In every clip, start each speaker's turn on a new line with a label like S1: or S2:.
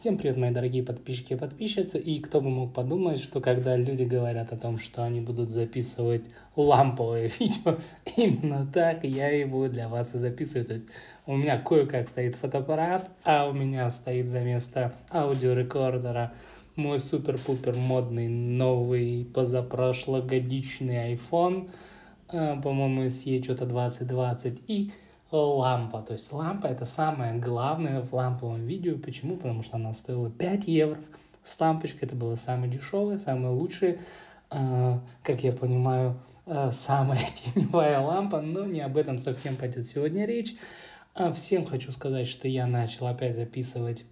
S1: Всем привет, мои дорогие подписчики и подписчицы. И кто бы мог подумать, что когда люди говорят о том, что они будут записывать ламповое видео, именно так я его для вас и записываю. То есть у меня кое-как стоит фотоаппарат, а у меня стоит за место аудиорекордера мой супер-пупер модный новый позапрошлогодичный iPhone, э, по-моему, SE что-то 2020, и лампа. То есть лампа это самое главное в ламповом видео. Почему? Потому что она стоила 5 евро. С лампочкой это было самое дешевое, самое лучшее. Э, как я понимаю, э, самая теневая лампа, но не об этом совсем пойдет сегодня речь. А всем хочу сказать, что я начал опять записывать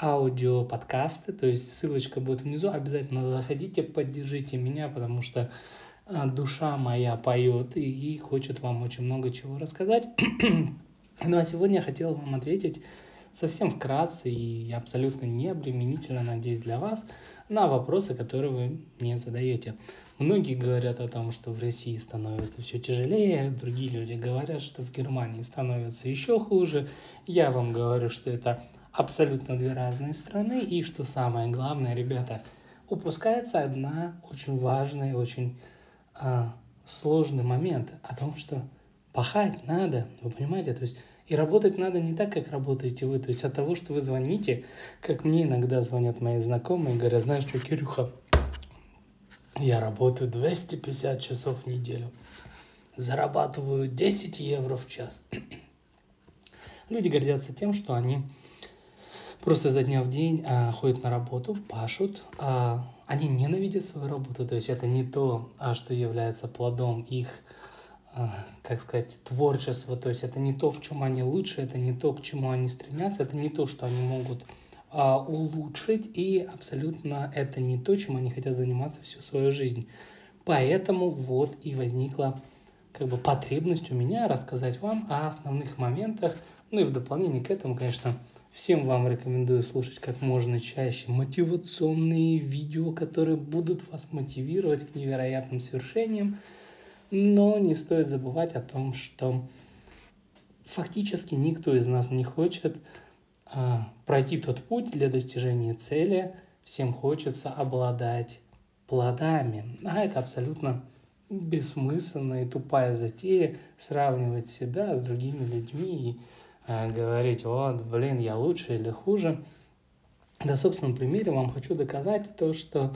S1: аудио подкасты, то есть ссылочка будет внизу, обязательно заходите, поддержите меня, потому что душа моя поет и хочет вам очень много чего рассказать. Ну а сегодня я хотел вам ответить совсем вкратце и абсолютно необременительно, надеюсь, для вас, на вопросы, которые вы мне задаете. Многие говорят о том, что в России становится все тяжелее, другие люди говорят, что в Германии становится еще хуже. Я вам говорю, что это абсолютно две разные страны, и что самое главное, ребята, упускается одна очень важная, очень а, сложный момент о том, что пахать надо, вы понимаете, то есть и работать надо не так, как работаете вы, то есть от того, что вы звоните, как мне иногда звонят мои знакомые говорят, знаешь что, Кирюха, я работаю 250 часов в неделю, зарабатываю 10 евро в час. Люди гордятся тем, что они просто за дня в день а, ходят на работу, пашут, а, они ненавидят свою работу, то есть это не то, а, что является плодом их, а, как сказать, творчества, то есть это не то, в чем они лучше, это не то, к чему они стремятся, это не то, что они могут а, улучшить, и абсолютно это не то, чем они хотят заниматься всю свою жизнь. Поэтому вот и возникла как бы потребность у меня рассказать вам о основных моментах, ну и в дополнение к этому, конечно, Всем вам рекомендую слушать как можно чаще мотивационные видео, которые будут вас мотивировать к невероятным свершениям. Но не стоит забывать о том, что фактически никто из нас не хочет а, пройти тот путь для достижения цели. Всем хочется обладать плодами. А это абсолютно бессмысленная и тупая затея сравнивать себя с другими людьми и говорить, вот, блин, я лучше или хуже. На собственном примере вам хочу доказать то, что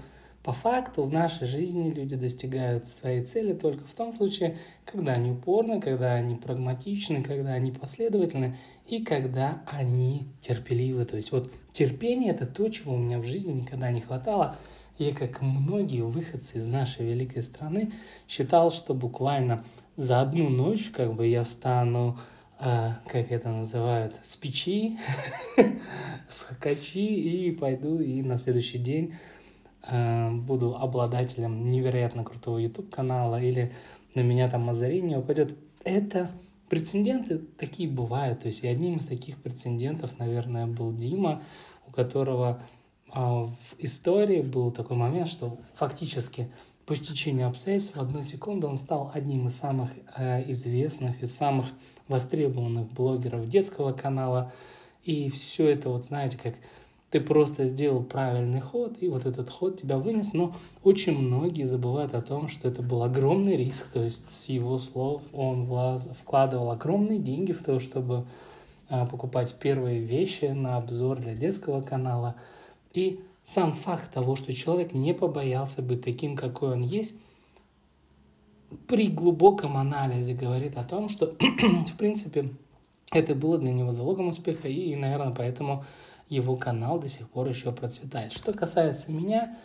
S1: по факту в нашей жизни люди достигают своей цели только в том случае, когда они упорны, когда они прагматичны, когда они последовательны и когда они терпеливы. То есть вот терпение – это то, чего у меня в жизни никогда не хватало. Я, как многие выходцы из нашей великой страны, считал, что буквально за одну ночь как бы я встану а, как это называют, с печи, с качи и пойду и на следующий день а, буду обладателем невероятно крутого YouTube канала или на меня там озарение упадет. Это прецеденты такие бывают. То есть и одним из таких прецедентов, наверное, был Дима, у которого а, в истории был такой момент, что фактически по стечению обстоятельств в одну секунду он стал одним из самых э, известных и самых востребованных блогеров детского канала. И все это, вот знаете, как ты просто сделал правильный ход, и вот этот ход тебя вынес, но очень многие забывают о том, что это был огромный риск, то есть с его слов он влаз, вкладывал огромные деньги в то, чтобы э, покупать первые вещи на обзор для детского канала, и сам факт того, что человек не побоялся быть таким, какой он есть, при глубоком анализе говорит о том, что, в принципе, это было для него залогом успеха, и, наверное, поэтому его канал до сих пор еще процветает. Что касается меня,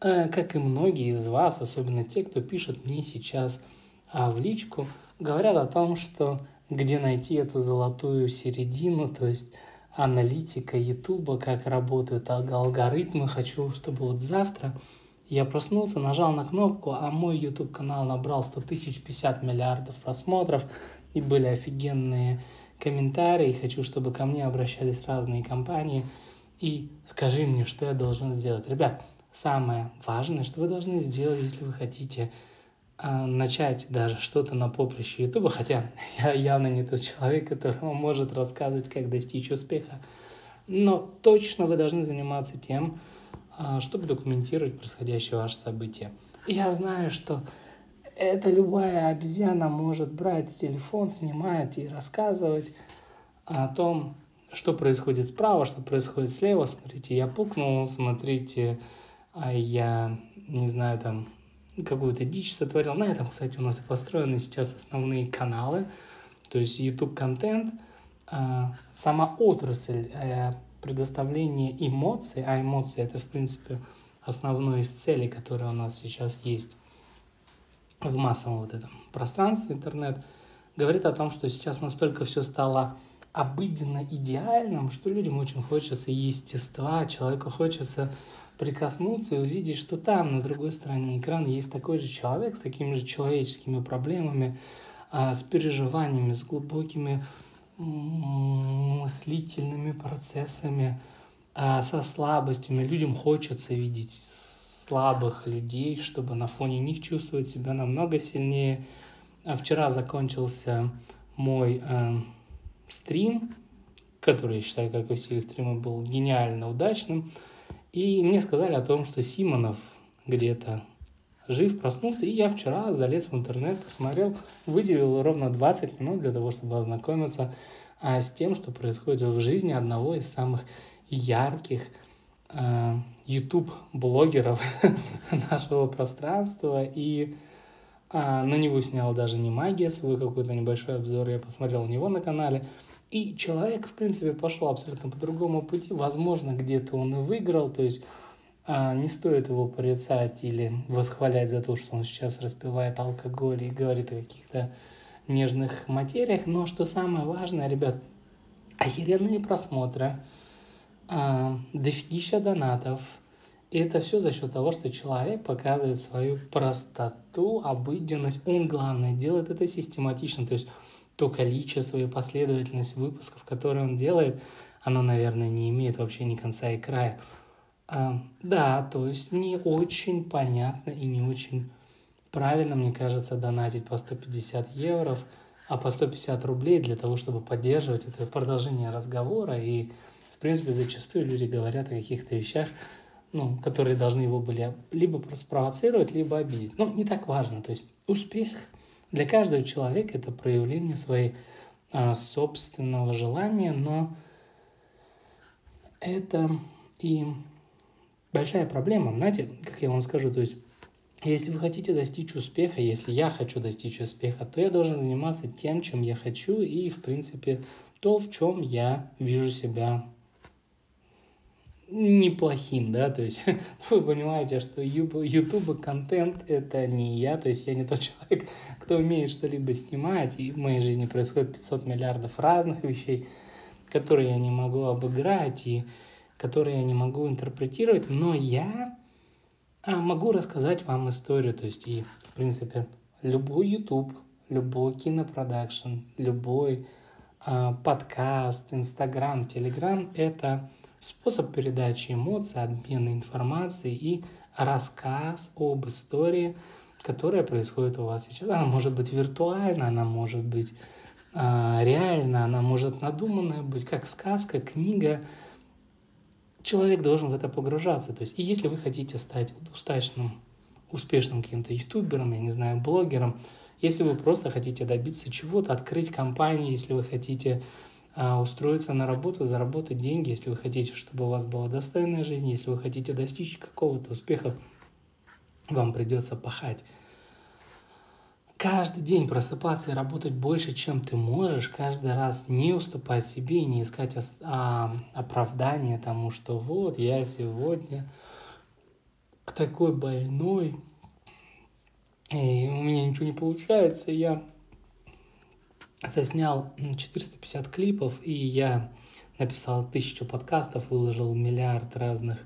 S1: э, как и многие из вас, особенно те, кто пишет мне сейчас а, в личку, говорят о том, что где найти эту золотую середину, то есть аналитика Ютуба, как работают алгоритмы. Хочу, чтобы вот завтра я проснулся, нажал на кнопку, а мой YouTube канал набрал 100 тысяч 50 миллиардов просмотров, и были офигенные комментарии. Хочу, чтобы ко мне обращались разные компании. И скажи мне, что я должен сделать. Ребят, самое важное, что вы должны сделать, если вы хотите начать даже что-то на поприще Ютуба, хотя я явно не тот человек, который может рассказывать, как достичь успеха. Но точно вы должны заниматься тем, а, чтобы документировать происходящее ваше событие. Я знаю, что это любая обезьяна может брать телефон, снимать и рассказывать о том, что происходит справа, что происходит слева. Смотрите, я пукнул, смотрите, а я, не знаю, там, какую-то дичь сотворил. На этом, кстати, у нас и построены сейчас основные каналы, то есть YouTube-контент, а, сама отрасль э, предоставления эмоций, а эмоции это, в принципе, основной из целей, которые у нас сейчас есть в массовом вот этом пространстве интернет, говорит о том, что сейчас настолько все стало обыденно идеальным, что людям очень хочется естества, человеку хочется прикоснуться и увидеть, что там, на другой стороне экрана, есть такой же человек с такими же человеческими проблемами, а, с переживаниями, с глубокими мыслительными процессами, а, со слабостями. Людям хочется видеть слабых людей, чтобы на фоне них чувствовать себя намного сильнее. А вчера закончился мой э, стрим, который, я считаю, как и все стримы, был гениально удачным. И мне сказали о том, что Симонов где-то жив, проснулся. И я вчера залез в интернет, посмотрел, выделил ровно 20 минут для того, чтобы ознакомиться а, с тем, что происходит в жизни одного из самых ярких а, YouTube-блогеров нашего пространства. И а, на него снял даже не магия свой какой-то небольшой обзор. Я посмотрел у него на канале. И человек, в принципе, пошел абсолютно по другому пути. Возможно, где-то он и выиграл. То есть а, не стоит его порицать или восхвалять за то, что он сейчас распивает алкоголь и говорит о каких-то нежных материях. Но что самое важное, ребят, охеренные просмотры, а, дофигища донатов. И это все за счет того, что человек показывает свою простоту, обыденность. Он, главное, делает это систематично. То есть то количество и последовательность выпусков, которые он делает, оно, наверное, не имеет вообще ни конца и края. А, да, то есть не очень понятно и не очень правильно, мне кажется, донатить по 150 евро, а по 150 рублей для того, чтобы поддерживать это продолжение разговора. И, в принципе, зачастую люди говорят о каких-то вещах, ну, которые должны его были либо спровоцировать, либо обидеть. Но не так важно. То есть успех – для каждого человека это проявление своей а, собственного желания, но это и большая проблема. Знаете, как я вам скажу, то есть если вы хотите достичь успеха, если я хочу достичь успеха, то я должен заниматься тем, чем я хочу, и, в принципе, то, в чем я вижу себя неплохим, да, то есть вы понимаете, что YouTube контент это не я, то есть я не тот человек, кто умеет что-либо снимать, и в моей жизни происходит 500 миллиардов разных вещей, которые я не могу обыграть и которые я не могу интерпретировать, но я а, могу рассказать вам историю, то есть и, в принципе, любой YouTube, любой кинопродакшн, любой а, подкаст, Инстаграм, Телеграм — это способ передачи эмоций, обмена информацией и рассказ об истории, которая происходит у вас сейчас. Она может быть виртуальна, она может быть э, реальна, она может надуманная быть, как сказка, книга. Человек должен в это погружаться. То есть, и если вы хотите стать успешным, успешным каким-то ютубером, я не знаю, блогером, если вы просто хотите добиться чего-то, открыть компанию, если вы хотите а, устроиться на работу, заработать деньги, если вы хотите, чтобы у вас была достойная жизнь, если вы хотите достичь какого-то успеха, вам придется пахать. Каждый день просыпаться и работать больше, чем ты можешь, каждый раз не уступать себе и не искать а, оправдания тому, что вот я сегодня такой больной, и у меня ничего не получается, я заснял 450 клипов, и я написал тысячу подкастов, выложил миллиард разных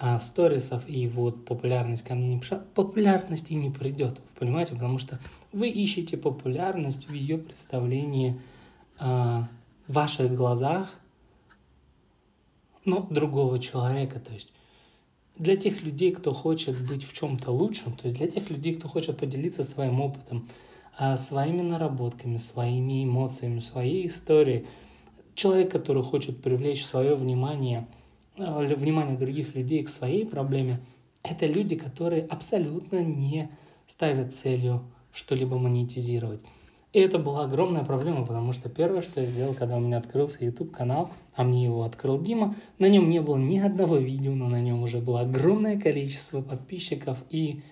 S1: а, сторисов, и вот популярность ко мне не пришла. Популярности не придет, вы понимаете, потому что вы ищете популярность в ее представлении а, в ваших глазах, но другого человека, то есть для тех людей, кто хочет быть в чем-то лучшим, то есть для тех людей, кто хочет поделиться своим опытом, своими наработками, своими эмоциями, своей историей. человек, который хочет привлечь свое внимание, э, внимание других людей к своей проблеме, это люди, которые абсолютно не ставят целью что-либо монетизировать. И это была огромная проблема, потому что первое, что я сделал, когда у меня открылся YouTube-канал, а мне его открыл Дима, на нем не было ни одного видео, но на нем уже было огромное количество подписчиков. И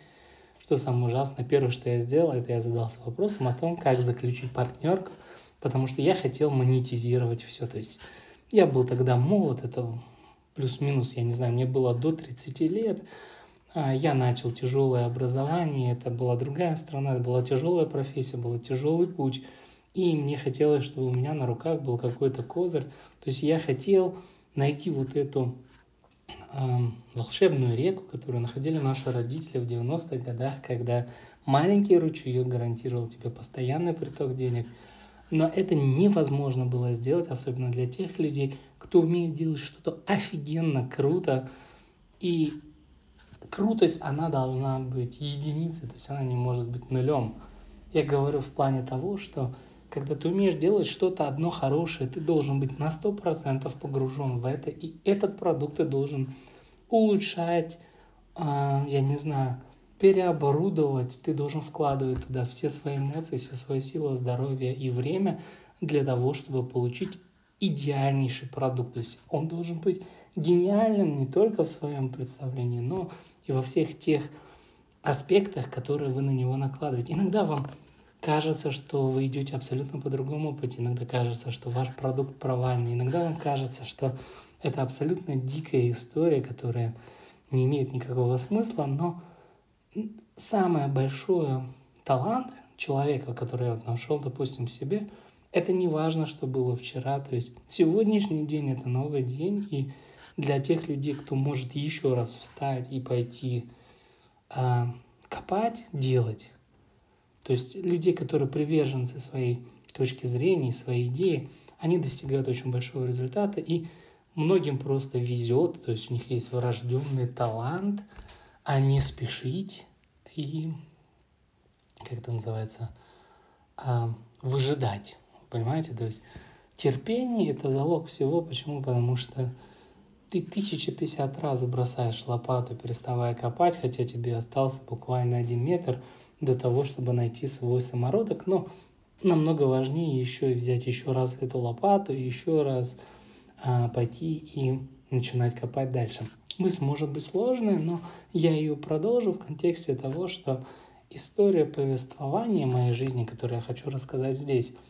S1: что самое ужасное, первое, что я сделал, это я задался вопросом о том, как заключить партнерку, потому что я хотел монетизировать все. То есть я был тогда молод, это плюс-минус, я не знаю, мне было до 30 лет, а, я начал тяжелое образование, это была другая страна, это была тяжелая профессия, был тяжелый путь. И мне хотелось, чтобы у меня на руках был какой-то козырь. То есть я хотел найти вот эту волшебную реку, которую находили наши родители в 90-х годах, когда маленький ручеек гарантировал тебе постоянный приток денег. Но это невозможно было сделать, особенно для тех людей, кто умеет делать что-то офигенно круто и крутость, она должна быть единицей, то есть она не может быть нулем. Я говорю в плане того, что когда ты умеешь делать что-то одно хорошее, ты должен быть на 100% погружен в это, и этот продукт ты должен улучшать, э, я не знаю, переоборудовать, ты должен вкладывать туда все свои эмоции, все свои силы, здоровье и время для того, чтобы получить идеальнейший продукт. То есть он должен быть гениальным не только в своем представлении, но и во всех тех аспектах, которые вы на него накладываете. Иногда вам кажется, что вы идете абсолютно по другому пути, иногда кажется, что ваш продукт провальный, иногда вам кажется, что это абсолютно дикая история, которая не имеет никакого смысла, но самое большое талант человека, который я вот нашел, допустим, в себе, это не важно, что было вчера. То есть сегодняшний день это новый день, и для тех людей, кто может еще раз встать и пойти э, копать, делать. То есть людей, которые приверженцы своей точки зрения, своей идеи, они достигают очень большого результата, и многим просто везет, то есть у них есть врожденный талант, а не спешить и, как это называется, э, выжидать. Понимаете? То есть терпение – это залог всего. Почему? Потому что ты 1050 раз бросаешь лопату, переставая копать, хотя тебе остался буквально один метр до того, чтобы найти свой самородок, но намного важнее еще взять еще раз эту лопату, еще раз а, пойти и начинать копать дальше. Мысль может быть сложная, но я ее продолжу в контексте того, что история повествования моей жизни, которую я хочу рассказать здесь –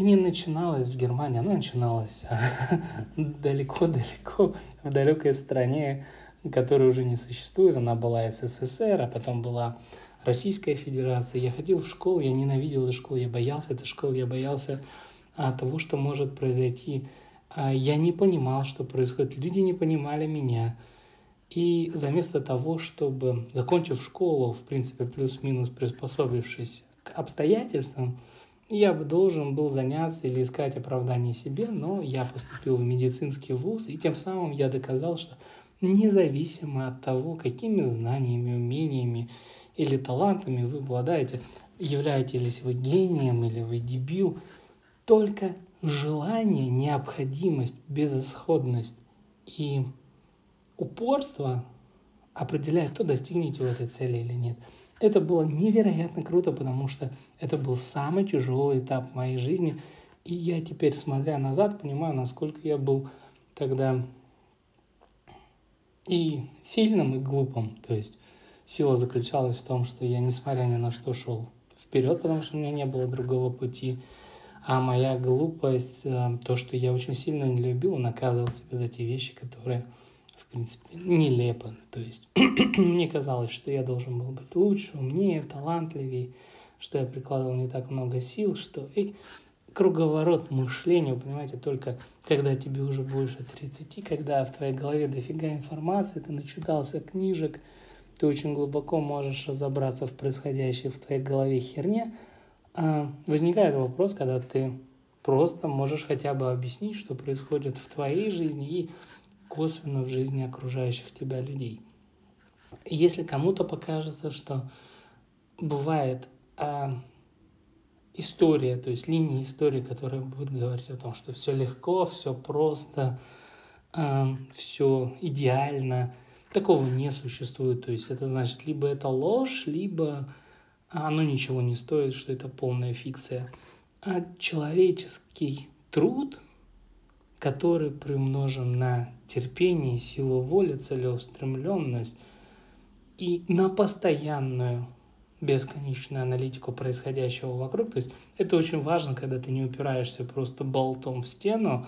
S1: не начиналась в Германии, она начиналась далеко-далеко, в далекой стране, которая уже не существует. Она была СССР, а потом была Российская Федерация. Я ходил в школу, я ненавидел эту школу, я боялся этой школы, я боялся а, того, что может произойти. А, я не понимал, что происходит. Люди не понимали меня. И вместо того, чтобы, закончив школу, в принципе, плюс-минус приспособившись к обстоятельствам, я бы должен был заняться или искать оправдание себе, но я поступил в медицинский вуз, и тем самым я доказал, что независимо от того, какими знаниями, умениями или талантами вы обладаете, являетесь вы гением или вы дебил, только желание, необходимость, безысходность и упорство определяет, то достигнете вы этой цели или нет. Это было невероятно круто, потому что это был самый тяжелый этап в моей жизни. И я теперь, смотря назад, понимаю, насколько я был тогда и сильным, и глупым. То есть сила заключалась в том, что я, несмотря ни на что, шел вперед, потому что у меня не было другого пути. А моя глупость, э, то, что я очень сильно не любил, наказывал себя за те вещи, которые в принципе, нелепо. То есть мне казалось, что я должен был быть лучше, умнее, талантливее, что я прикладывал не так много сил, что и круговорот мышления, понимаете, только когда тебе уже больше 30, когда в твоей голове дофига информации, ты начитался книжек, ты очень глубоко можешь разобраться в происходящей в твоей голове херне, а возникает вопрос, когда ты просто можешь хотя бы объяснить, что происходит в твоей жизни, и косвенно в жизни окружающих тебя людей. Если кому-то покажется, что бывает а, история, то есть линия истории, которая будет говорить о том, что все легко, все просто, э, все идеально. Такого не существует. То есть это значит, либо это ложь, либо оно ничего не стоит, что это полная фикция. А человеческий труд, который примножен на терпение, силу воли, целеустремленность и на постоянную бесконечную аналитику происходящего вокруг. То есть это очень важно, когда ты не упираешься просто болтом в стену,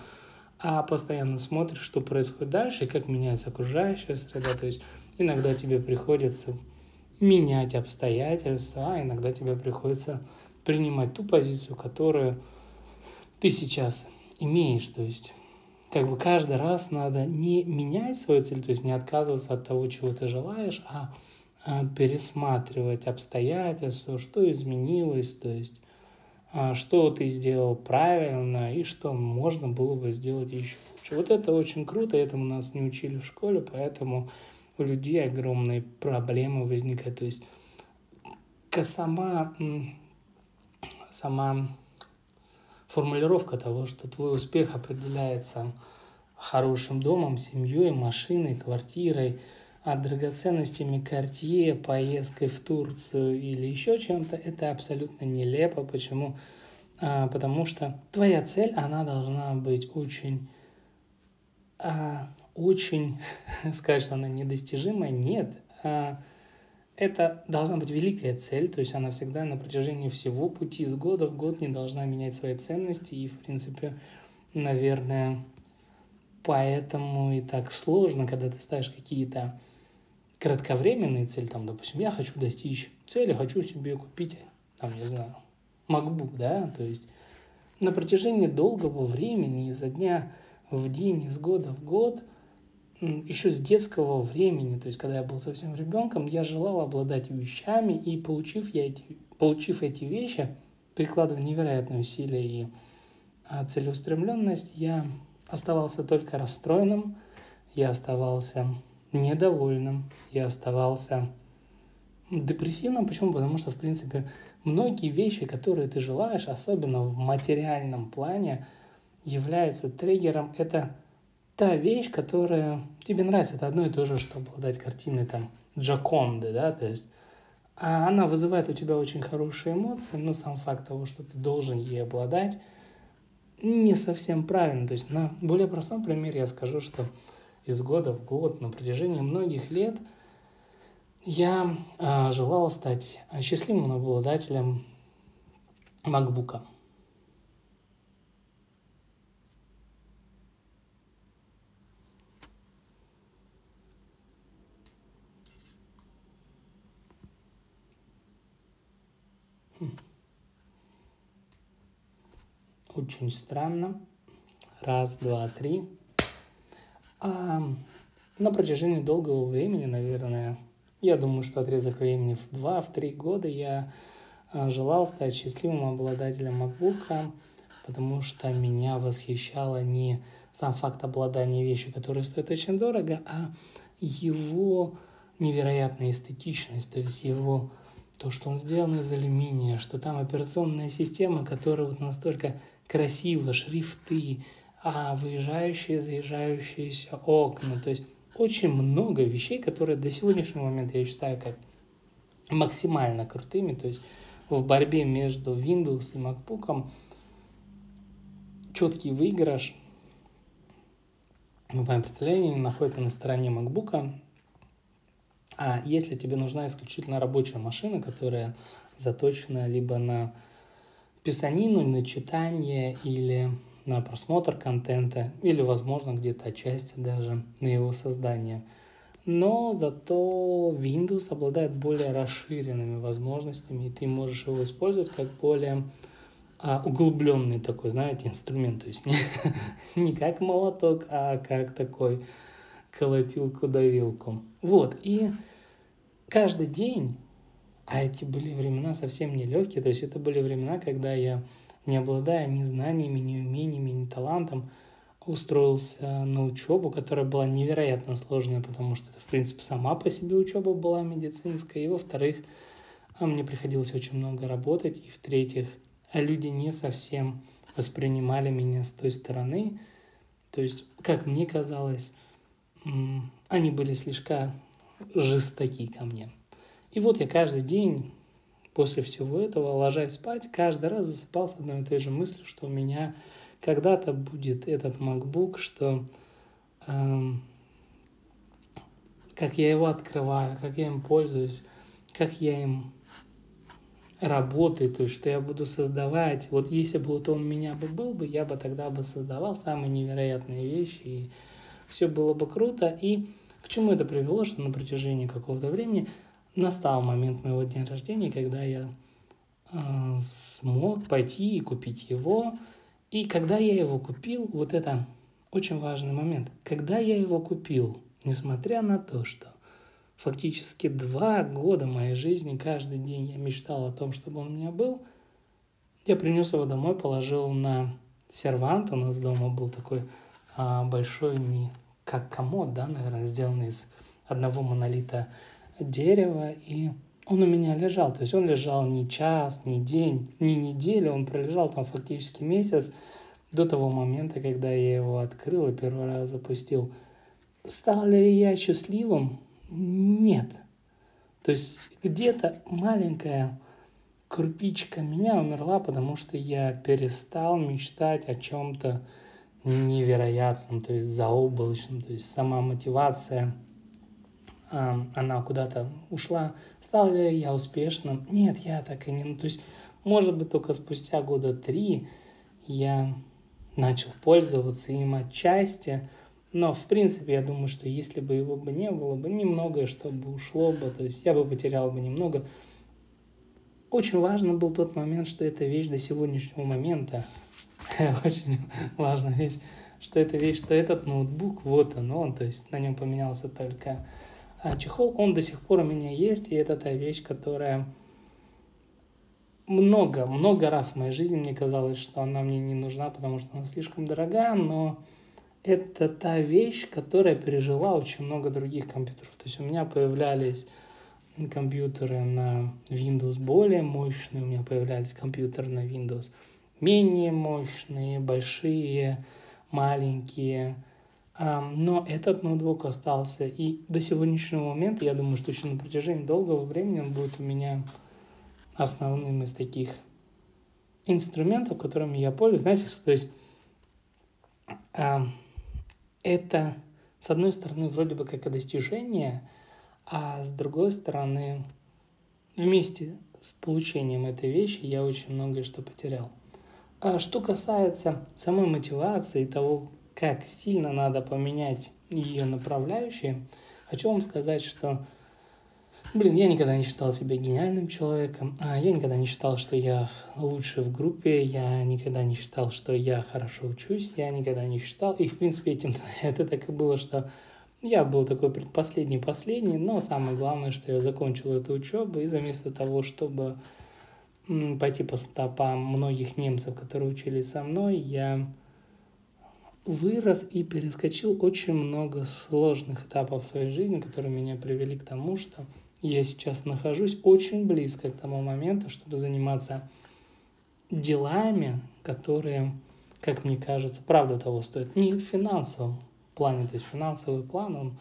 S1: а постоянно смотришь, что происходит дальше как меняется окружающая среда. То есть иногда тебе приходится менять обстоятельства, а иногда тебе приходится принимать ту позицию, которую ты сейчас имеешь. То есть как бы каждый раз надо не менять свою цель, то есть не отказываться от того, чего ты желаешь, а а, пересматривать обстоятельства, что изменилось, то есть что ты сделал правильно и что можно было бы сделать еще лучше. Вот это очень круто, этому нас не учили в школе, поэтому у людей огромные проблемы возникают. То есть сама, сама формулировка того, что твой успех определяется хорошим домом, семьей, машиной, квартирой – а драгоценностями Cartier, поездкой в Турцию или еще чем-то, это абсолютно нелепо. Почему? А, потому что твоя цель, она должна быть очень, а, очень, сказать, что она недостижимая, нет. А, это должна быть великая цель, то есть она всегда на протяжении всего пути с года в год не должна менять свои ценности и, в принципе, наверное, поэтому и так сложно, когда ты ставишь какие-то кратковременные цели, там, допустим, я хочу достичь цели, хочу себе купить, там, не знаю, MacBook, да, то есть на протяжении долгого времени, изо дня в день, из года в год, еще с детского времени, то есть когда я был совсем ребенком, я желал обладать вещами, и получив, я эти, получив эти вещи, прикладывая невероятные усилия и а, целеустремленность, я оставался только расстроенным, я оставался недовольным и оставался депрессивным. Почему? Потому что, в принципе, многие вещи, которые ты желаешь, особенно в материальном плане, являются триггером. Это та вещь, которая тебе нравится. Это одно и то же, что обладать картиной там Джаконды, да, то есть а она вызывает у тебя очень хорошие эмоции, но сам факт того, что ты должен ей обладать, не совсем правильно. То есть на более простом примере я скажу, что из года в год на протяжении многих лет я э, желал стать счастливым обладателем MacBook. Хм. Очень странно. Раз, два, три. На протяжении долгого времени, наверное, я думаю, что отрезок времени в 2-3 года я а, желал стать счастливым обладателем MacBook, потому что меня восхищало не сам факт обладания вещью, которая стоит очень дорого, а его невероятная эстетичность, то есть его то, что он сделан из алюминия, что там операционная система, которая вот настолько красиво, шрифты, а выезжающие, заезжающиеся окна. То есть очень много вещей, которые до сегодняшнего момента я считаю как максимально крутыми. То есть в борьбе между Windows и MacBook четкий выигрыш в моем представлении находится на стороне MacBook. А если тебе нужна исключительно рабочая машина, которая заточена либо на писанину, на читание или на просмотр контента или, возможно, где-то отчасти даже на его создание. Но зато Windows обладает более расширенными возможностями, и ты можешь его использовать как более а, углубленный такой, знаете, инструмент. То есть не, не как молоток, а как такой колотилку-давилку. Вот, и каждый день, а эти были времена совсем нелегкие, то есть это были времена, когда я не обладая ни знаниями, ни умениями, ни талантом, устроился на учебу, которая была невероятно сложная, потому что это, в принципе, сама по себе учеба была медицинская, и, во-вторых, а, мне приходилось очень много работать, и, в-третьих, а люди не совсем воспринимали меня с той стороны. То есть, как мне казалось, они были слишком жестоки ко мне. И вот я каждый день после всего этого, ложась спать, каждый раз засыпал с одной и той же мыслью, что у меня когда-то будет этот MacBook, что эм, как я его открываю, как я им пользуюсь, как я им работаю, то есть что я буду создавать. Вот если бы вот он меня бы был бы, я бы тогда бы создавал самые невероятные вещи, и все было бы круто. И к чему это привело, что на протяжении какого-то времени настал момент моего дня рождения, когда я э, смог пойти и купить его. И когда я его купил, вот это очень важный момент. Когда я его купил, несмотря на то, что фактически два года моей жизни, каждый день я мечтал о том, чтобы он у меня был, я принес его домой, положил на сервант. У нас дома был такой а, большой, не как комод, да, наверное, сделанный из одного монолита дерева, и он у меня лежал. То есть он лежал не час, не день, не неделю, он пролежал там фактически месяц до того момента, когда я его открыл и первый раз запустил. Стал ли я счастливым? Нет. То есть где-то маленькая крупичка меня умерла, потому что я перестал мечтать о чем-то невероятном, то есть заоблачном, то есть сама мотивация – она куда-то ушла. Стал ли я успешным? Нет, я так и не... Ну, то есть, может быть, только спустя года три я начал пользоваться им отчасти, но, в принципе, я думаю, что если бы его бы не было бы, немногое что бы ушло бы, то есть я бы потерял бы немного. Очень важно был тот момент, что эта вещь до сегодняшнего момента, очень важная вещь, что эта вещь, что этот ноутбук, вот он, он, то есть на нем поменялся только а чехол, он до сих пор у меня есть, и это та вещь, которая много, много раз в моей жизни мне казалось, что она мне не нужна, потому что она слишком дорога, но это та вещь, которая пережила очень много других компьютеров. То есть у меня появлялись компьютеры на Windows более мощные, у меня появлялись компьютеры на Windows менее мощные, большие, маленькие, но этот ноутбук остался. И до сегодняшнего момента, я думаю, что еще на протяжении долгого времени он будет у меня основным из таких инструментов, которыми я пользуюсь. Знаете, то есть это, с одной стороны, вроде бы как и достижение, а с другой стороны, вместе с получением этой вещи я очень многое что потерял. А что касается самой мотивации того, как сильно надо поменять ее направляющие, хочу вам сказать, что, блин, я никогда не считал себя гениальным человеком, а я никогда не считал, что я лучше в группе, я никогда не считал, что я хорошо учусь, я никогда не считал, и в принципе этим это так и было, что я был такой предпоследний-последний, но самое главное, что я закончил эту учебу, и вместо того, чтобы пойти по стопам многих немцев, которые учились со мной, я вырос и перескочил очень много сложных этапов своей жизни, которые меня привели к тому, что я сейчас нахожусь очень близко к тому моменту, чтобы заниматься делами, которые, как мне кажется, правда того стоят. Не в финансовом плане, то есть финансовый план, он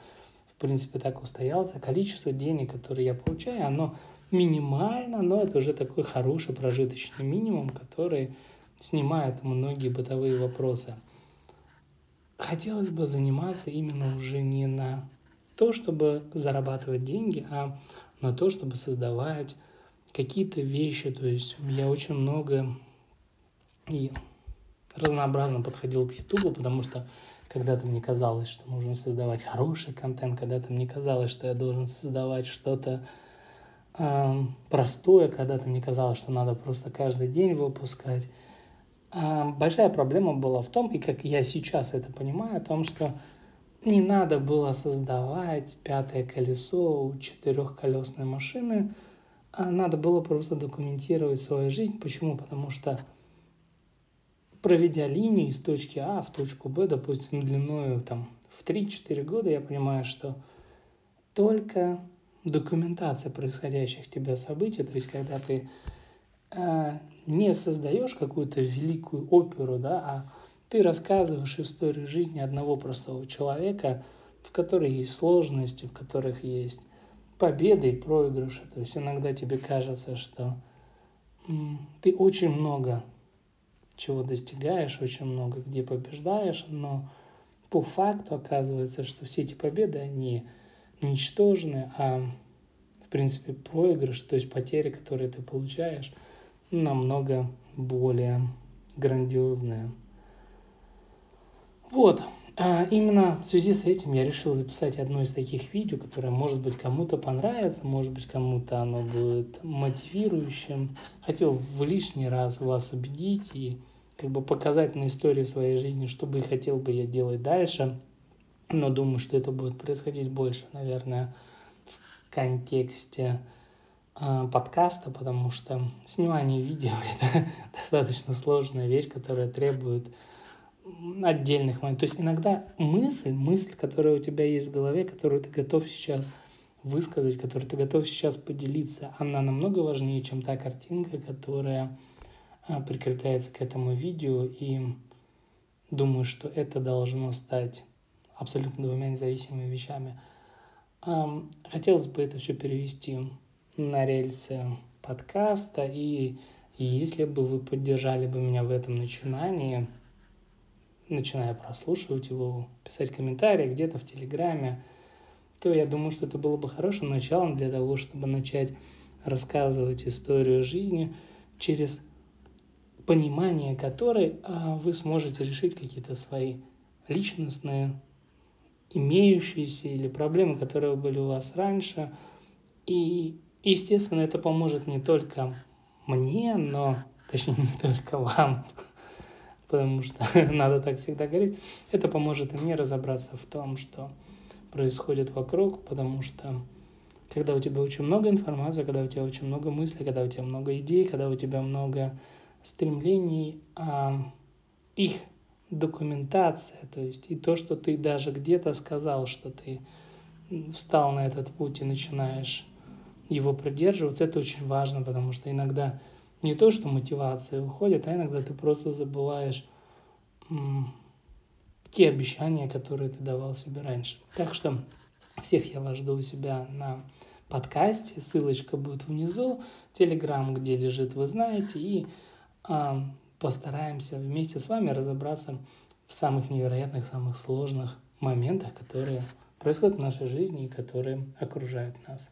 S1: в принципе так устоялся. Количество денег, которые я получаю, оно минимально, но это уже такой хороший прожиточный минимум, который снимает многие бытовые вопросы – хотелось бы заниматься именно уже не на то, чтобы зарабатывать деньги, а на то, чтобы создавать какие-то вещи. То есть я очень много и разнообразно подходил к Ютубу, потому что когда-то мне казалось, что нужно создавать хороший контент, когда-то мне казалось, что я должен создавать что-то э, простое, когда-то мне казалось, что надо просто каждый день выпускать. А, большая проблема была в том, и как я сейчас это понимаю, о том, что не надо было создавать пятое колесо у четырехколесной машины, а надо было просто документировать свою жизнь. Почему? Потому что проведя линию из точки А в точку Б, допустим, длиною там, в 3-4 года, я понимаю, что только документация происходящих тебя событий, то есть когда ты э, не создаешь какую-то великую оперу, да, а ты рассказываешь историю жизни одного простого человека, в которой есть сложности, в которых есть победы и проигрыши. То есть иногда тебе кажется, что ты очень много чего достигаешь, очень много где побеждаешь, но по факту оказывается, что все эти победы, они ничтожны, а в принципе проигрыш, то есть потери, которые ты получаешь, намного более грандиозные. Вот, а именно в связи с этим я решил записать одно из таких видео, которое, может быть, кому-то понравится, может быть, кому-то оно будет мотивирующим. Хотел в лишний раз вас убедить и как бы показать на истории своей жизни, что бы и хотел бы я делать дальше. Но думаю, что это будет происходить больше, наверное, в контексте подкаста, потому что снимание видео это достаточно сложная вещь, которая требует отдельных моментов. То есть иногда мысль, мысль, которая у тебя есть в голове, которую ты готов сейчас высказать, которую ты готов сейчас поделиться, она намного важнее, чем та картинка, которая а, прикрепляется к этому видео. И думаю, что это должно стать абсолютно двумя независимыми вещами. Хотелось бы это все перевести на рельсы подкаста, и если бы вы поддержали бы меня в этом начинании – начиная прослушивать его, писать комментарии где-то в Телеграме, то я думаю, что это было бы хорошим началом для того, чтобы начать рассказывать историю жизни через понимание которой а, вы сможете решить какие-то свои личностные, имеющиеся или проблемы, которые были у вас раньше. И, естественно, это поможет не только мне, но, точнее, не только вам, потому что надо так всегда говорить, это поможет и мне разобраться в том, что происходит вокруг, потому что когда у тебя очень много информации, когда у тебя очень много мыслей, когда у тебя много идей, когда у тебя много стремлений, а их документация, то есть и то, что ты даже где-то сказал, что ты встал на этот путь и начинаешь его придерживаться, это очень важно, потому что иногда не то, что мотивация уходит, а иногда ты просто забываешь те обещания, которые ты давал себе раньше. Так что всех я вас жду у себя на подкасте. Ссылочка будет внизу. Телеграм, где лежит, вы знаете. И а, постараемся вместе с вами разобраться в самых невероятных, самых сложных моментах, которые происходят в нашей жизни и которые окружают нас.